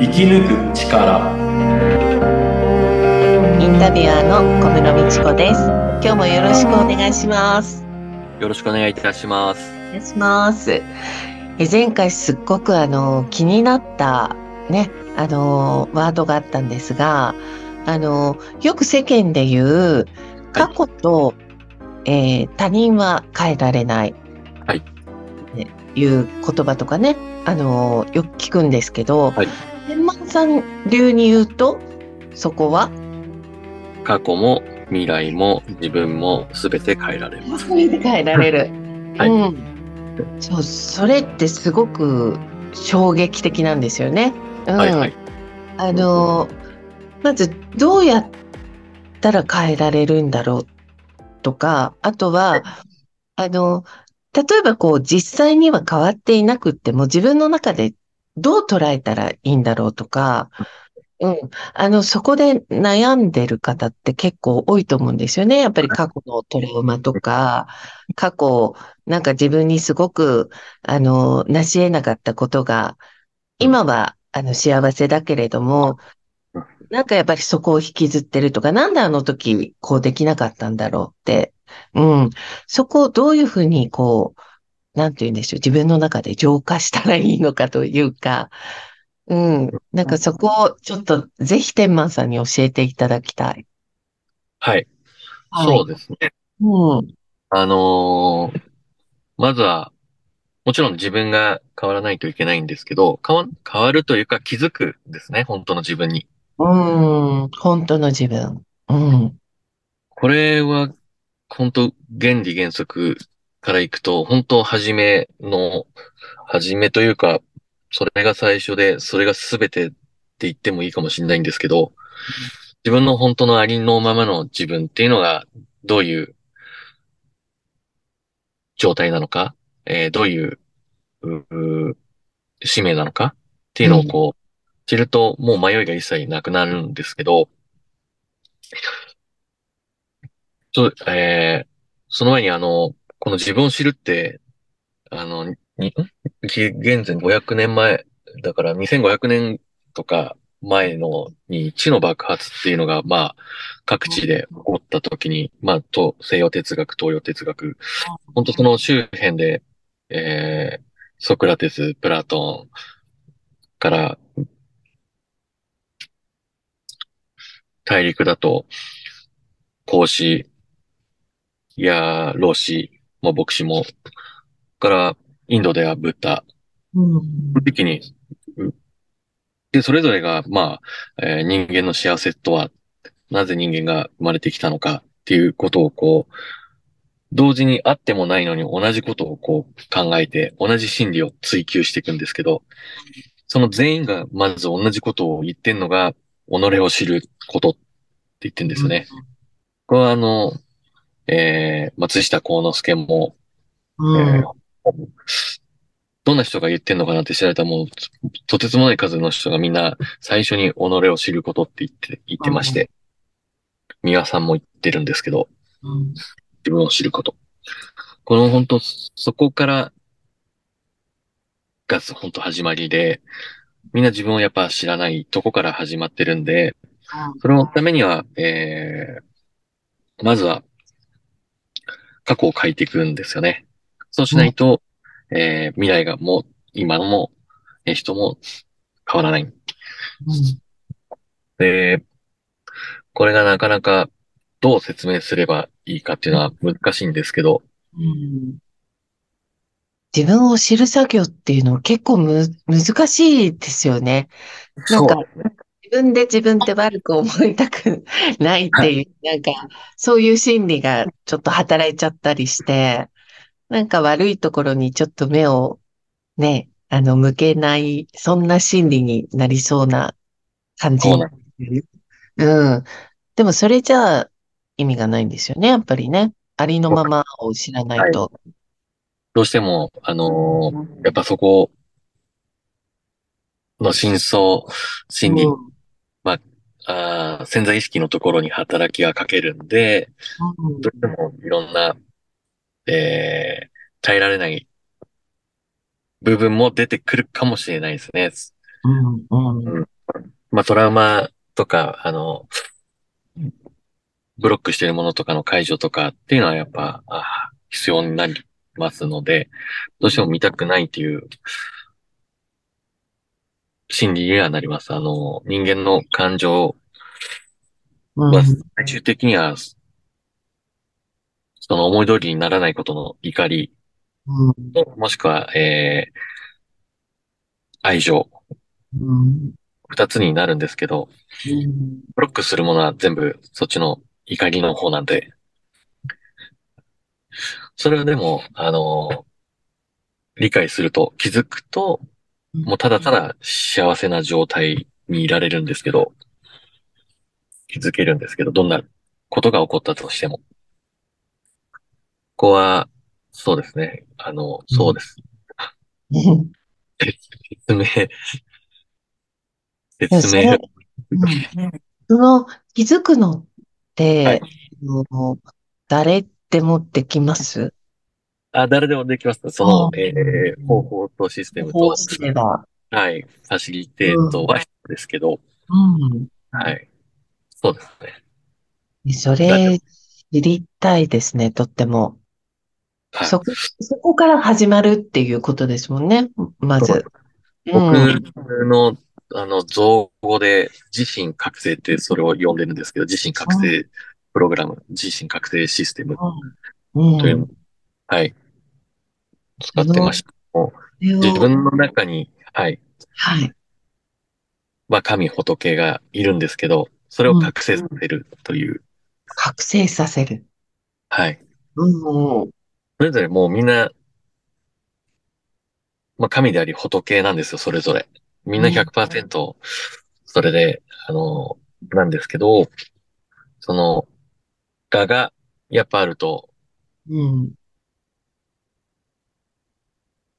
生き抜く力インタビュアーの小室美智子です。今日もよろしくお願いします。よろしくお願いいたします。お願いします。え前回すっごくあの気になったね、あのワードがあったんですが、あのよく世間で言う過去と、えー他人は変えられない。はい。ね、いう言葉とかね、あのよく聞くんですけど、はい天満さん流に言うと、そこは？過去も未来も自分も全て変えられます。それで変えられる。はいうん。そう、それってすごく衝撃的なんですよね。うん。はいはい。あの、まずどうやったら変えられるんだろうとか、あとは、あの、例えばこう実際には変わっていなくっても自分の中でどう捉えたらいいんだろうとか、うん。あの、そこで悩んでる方って結構多いと思うんですよね。やっぱり過去のトラウマとか、過去、なんか自分にすごく、あの、成し得なかったことが、今は、あの、幸せだけれども、なんかやっぱりそこを引きずってるとか、なんであの時こうできなかったんだろうって、うん。そこをどういうふうにこう、なんて言うんでしょう、自分の中で浄化したらいいのかというか、うん。なんかそこをちょっとぜひ天満さんに教えていただきたい。はい。はいそうですね。うん。あのーまずは、もちろん自分が変わらないといけないんですけど、変わ、変わるというか気づくんですね。本当の自分に。うん。本当の自分。うん。これは、本当原理原則からいくと、本当初めの、初めというか、それが最初で、それが全てって言ってもいいかもしれないんですけど、自分の本当のありのままの自分っていうのが、どういう状態なのか、えーどういう、うう使命なのかっていうのをこう、知るともう迷いが一切なくなるんですけど、そう、えーその前にあの、この自分を知るって、あの、に、ん？紀元前500年前、だから2500年とか前のに地の爆発っていうのが、まあ、各地で起こった時に、まあ、と、西洋哲学、東洋哲学、本当その周辺で、えー、ソクラテス、プラトンから、大陸だと、孔子や老子も牧師も、から、インドではブッダ、うん。一気に、うで、それぞれが、まあ、えー人間の幸せとは、なぜ人間が生まれてきたのかっていうことをこう、同時にあってもないのに同じことをこう考えて、同じ真理を追求していくんですけど、その全員がまず同じことを言ってんのが、己を知ることって言ってんですよね。これはあの、えー、松下幸之助も、うん。えーどんな人が言ってんのかなって調べたらもう、とてつもない数の人がみんな最初に己を知ることって言って、言ってまして、三輪さんも言ってるんですけど、うん自分を知ること。この本当、そこからが本当始まりで、みんな自分をやっぱ知らないとこから始まってるんで、そのためには、えー、まずは、過去を書いていくんですよね。そうしないと、えー、未来がもう、今のも、えー人も変わらない。で、これがなかなかどう説明すればいいかっていうのは難しいんですけど、うん自分を知る作業っていうのは結構む、難しいですよね。なんか、自分で自分って悪く思いたくないっていう、なんか、そういう心理がちょっと働いちゃったりして、なんか悪いところにちょっと目をね、あの、向けない、そんな心理になりそうな感じそうなんうん。でもそれじゃあ意味がないんですよね、やっぱりね。ありのままを知らないと。どうしても、あのーやっぱそこの真相心理、うんあー潜在意識のところに働きがかけるんで、うんどうしてもいろんなえー、耐えられない部分も出てくるかもしれないですね。うん、うん。まあ、トラウマとか、あの、ブロックしてるものとかの解除とかっていうのはやっぱ、あ必要になりますので、どうしても見たくないっていう心理にはなります。あの、人間の感情うん。は最終的には、その思い通りにならないことの怒り、うん。もしくは、えー、愛情、うん。二つになるんですけど、うん。ブロックするものは全部そっちの怒りの方なんで、それはでも、あの、理解すると、気づくと、もうただただ幸せな状態にいられるんですけど、気づけるんですけど、どんなことが起こったとしても。ここは、そうですね。あの、そうです。うん説明、説明その気づくのって、はいあの誰でもできます？あ、誰でもできます。そあの、ーえー方法とシステムと。はい、ファシリテートは必要ですけど、うん。はい。そうですね。それ、知りたいですね、とっても。はい。そこ、そこから始まるっていうことですもんね、まず。僕うん。の、あの、造語で、自身覚醒ってそれを呼んでるんですけど、自身覚醒プログラム、自身覚醒システムうん。というのを、はい。使ってました。自自分の中に、はい。はい。まあ、神仏がいるんですけど、それを覚醒させるという、覚醒させる。はい。うん。うんそれぞれもうみんな、まあ、神であり仏なんですよ、それぞれ。みんなうん100%、それで、あの、なんですけど、その、我が、やっぱあると、うん。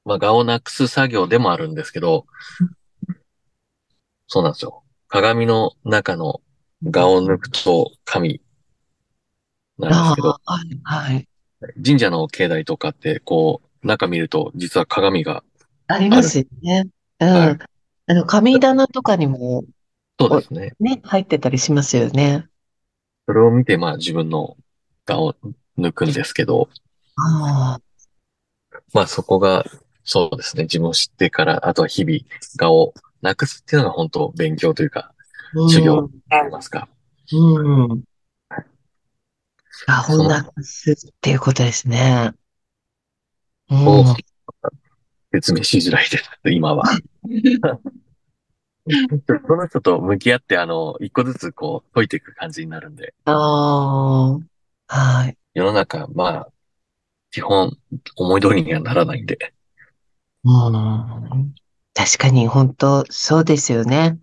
まあ、我をなくす作業でもあるんですけど、そうなんですよ。鏡の中の我を抜くと神なんですあけど、あ、はい、はい。神社の境内とかって、こう、中見ると、実は鏡が、ありますよね。うん。はいあの、神棚とかにもそうですね。ね、入ってたりしますよね。それを見て、まあ自分の我を抜くんですけど、ああ、まあそこが、そうですね。自分を知ってから、あとは日々我をなくすっていうのが本当勉強というか、修行と言いますか。うん。うん。顔をなくすっていうことですね。うをん。説明しづらいです、今は。その人と向き合って、あの、一個ずつこう解いていく感じになるんで、ああ、はい。世の中、まあ、基本思い通りにはならないんで、うん。確かに本当そうですよね。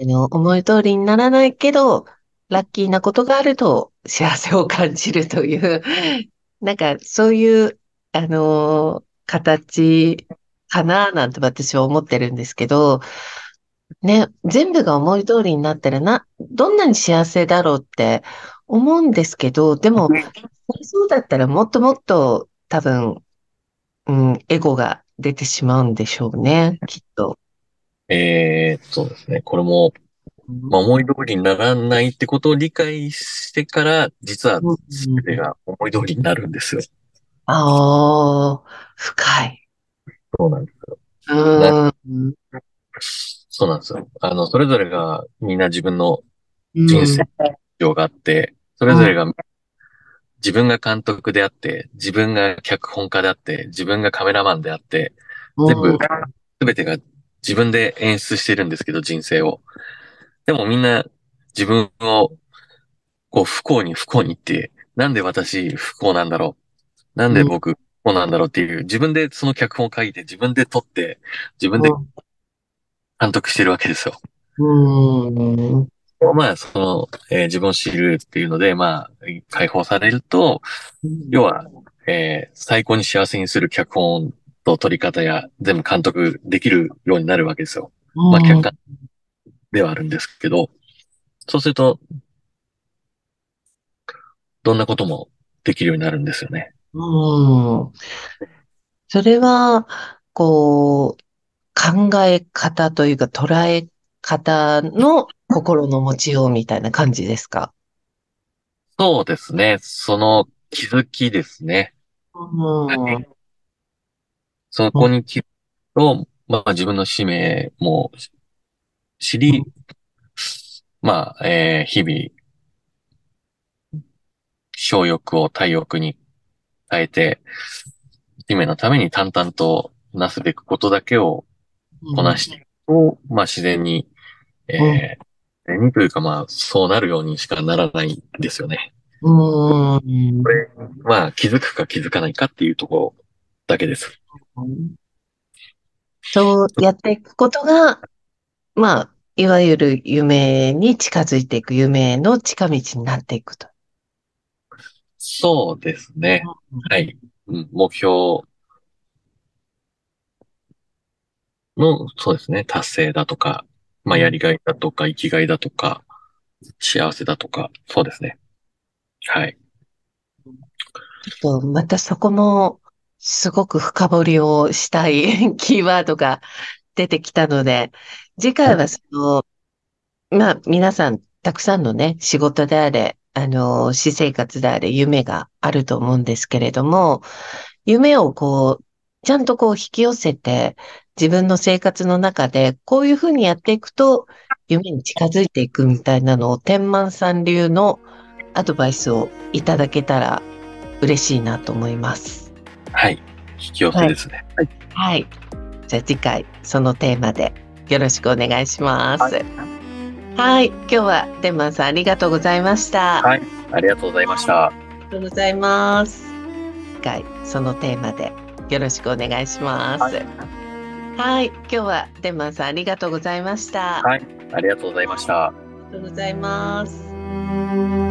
あの、思い通りにならないけど、ラッキーなことがあると幸せを感じるという、なんかそういう、あのー形かななんて私は思ってるんですけど、ね、全部が思い通りになったらな、どんなに幸せだろうって思うんですけど、でも、そうだったらもっともっと多分、うん、エゴが出てしまうんでしょうね、きっと。えー、そうですね。これも、まあ、思い通りにならないってことを理解してから、実はうん全てが思い通りになるんですよ。ああ、深い。そうなんですよ。うん。そうなんですよ。あの、それぞれがみんな自分のうん人生上があって、それぞれが自分が監督であって、自分が脚本家であって、自分がカメラマンであって、全部、すべてが自分で演出してるんですけど、人生を。でもみんな自分を、こう、不幸に不幸にって、なんで私不幸なんだろう？なんで僕不幸なんだろうっていう、自分でその脚本を書いて、自分で撮って、自分で監督してるわけですよ。うん。まあ、その、えー自分を知るっていうので、まあ、解放されると、要は、えー最高に幸せにする脚本と撮り方や全部監督できるようになるわけですよ。まあ、客観ではあるんですけど、そうすると、どんなこともできるようになるんですよね。うん。それは、こう、考え方というか捉え方の 心の持ちようみたいな感じですか？そうですね。その気づきですね。うん。そこに気づくと、まあ自分の使命も知り、まあ、えー日々、小欲を大欲に変えて、使命のために淡々となすべくことだけをこなしていくと、まあ自然に、えーうん自然にというかまあそうなるようにしかならないんですよね。うん。これ、まあ気づくか気づかないかっていうところだけです。そうやっていくことが、まあ、いわゆる夢に近づいていく夢の近道になっていくと。そうですね。はい。うん目標の、そうですね、達成だとか、まあやりがいだとか、生きがいだとか、幸せだとか、そうですね。はい。ちょっとまたそこもすごく深掘りをしたい キーワードが出てきたので、次回はその、まあ皆さんたくさんのね、仕事であれ、あの、私生活であれ、夢があると思うんですけれども、夢をこう、ちゃんとこう引き寄せて、自分の生活の中でこういうふうにやっていくと夢に近づいていくみたいなのを天満さん流のアドバイスをいただけたら嬉しいなと思います。はい。引き寄せですね。はい。はい。じゃあ次回そのテーマでよろしくお願いします。はい。今日は天満さんありがとうございました。はいありがとうございました。ありがとうございます。次回そのテーマでよろしくお願いします。はいはい。今日はデンマンさんありがとうございました。はいありがとうございました。ありがとうございます。